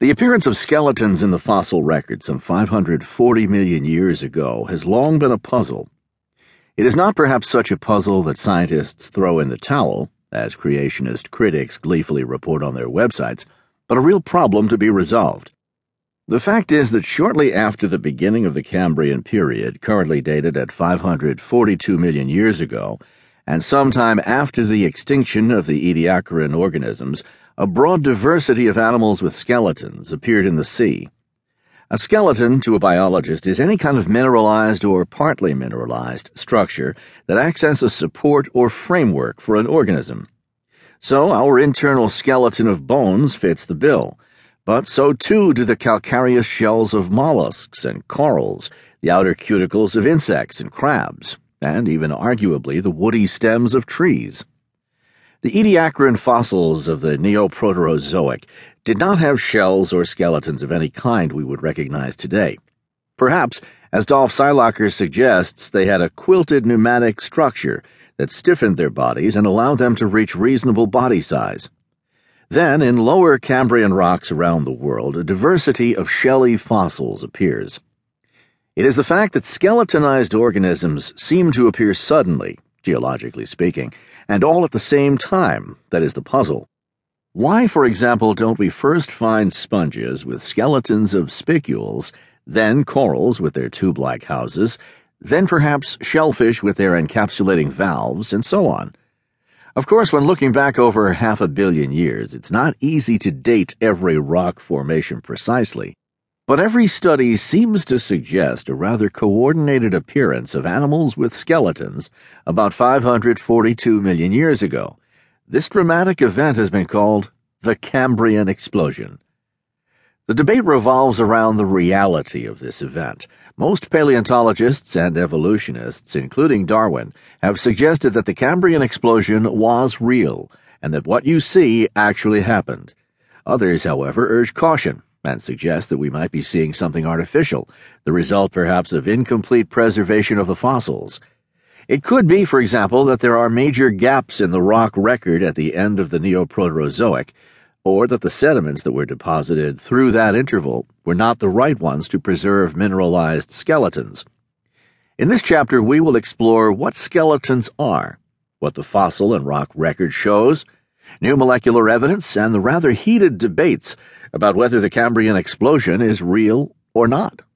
The appearance of skeletons in the fossil record some 540 million years ago has long been a puzzle. It is not perhaps such a puzzle that scientists throw in the towel, as creationist critics gleefully report on their websites, but a real problem to be resolved. The fact is that shortly after the beginning of the Cambrian period, currently dated at 542 million years ago, and sometime after the extinction of the Ediacaran organisms, a broad diversity of animals with skeletons appeared in the sea. A skeleton, to a biologist, is any kind of mineralized or partly mineralized structure that acts as a support or framework for an organism. So, our internal skeleton of bones fits the bill, but so too do the calcareous shells of mollusks and corals, the outer cuticles of insects and crabs, and even arguably the woody stems of trees. The Ediacaran fossils of the Neoproterozoic did not have shells or skeletons of any kind we would recognize today. Perhaps, as Dolph Seilacher suggests, they had a quilted pneumatic structure that stiffened their bodies and allowed them to reach reasonable body size. Then, in lower Cambrian rocks around the world, a diversity of shelly fossils appears. It is the fact that skeletonized organisms seem to appear suddenly, geologically speaking, and all at the same time that is the puzzle. Why, for example, don't we first find sponges with skeletons of spicules, then corals with their tube like houses, then perhaps shellfish with their encapsulating valves, and so on? Of course, when looking back over half a billion years, it's not easy to date every rock formation precisely. But every study seems to suggest a rather coordinated appearance of animals with skeletons about 542 million years ago. This dramatic event has been called the Cambrian explosion. The debate revolves around the reality of this event. Most paleontologists and evolutionists, including Darwin, have suggested that the Cambrian explosion was real and that what you see actually happened. Others, however, urge caution and suggest that we might be seeing something artificial, the result perhaps of incomplete preservation of the fossils. It could be, for example, that there are major gaps in the rock record at the end of the Neoproterozoic, or that the sediments that were deposited through that interval were not the right ones to preserve mineralized skeletons. In this chapter, we will explore what skeletons are, what the fossil and rock record shows, new molecular evidence, and the rather heated debates about whether the Cambrian explosion is real or not.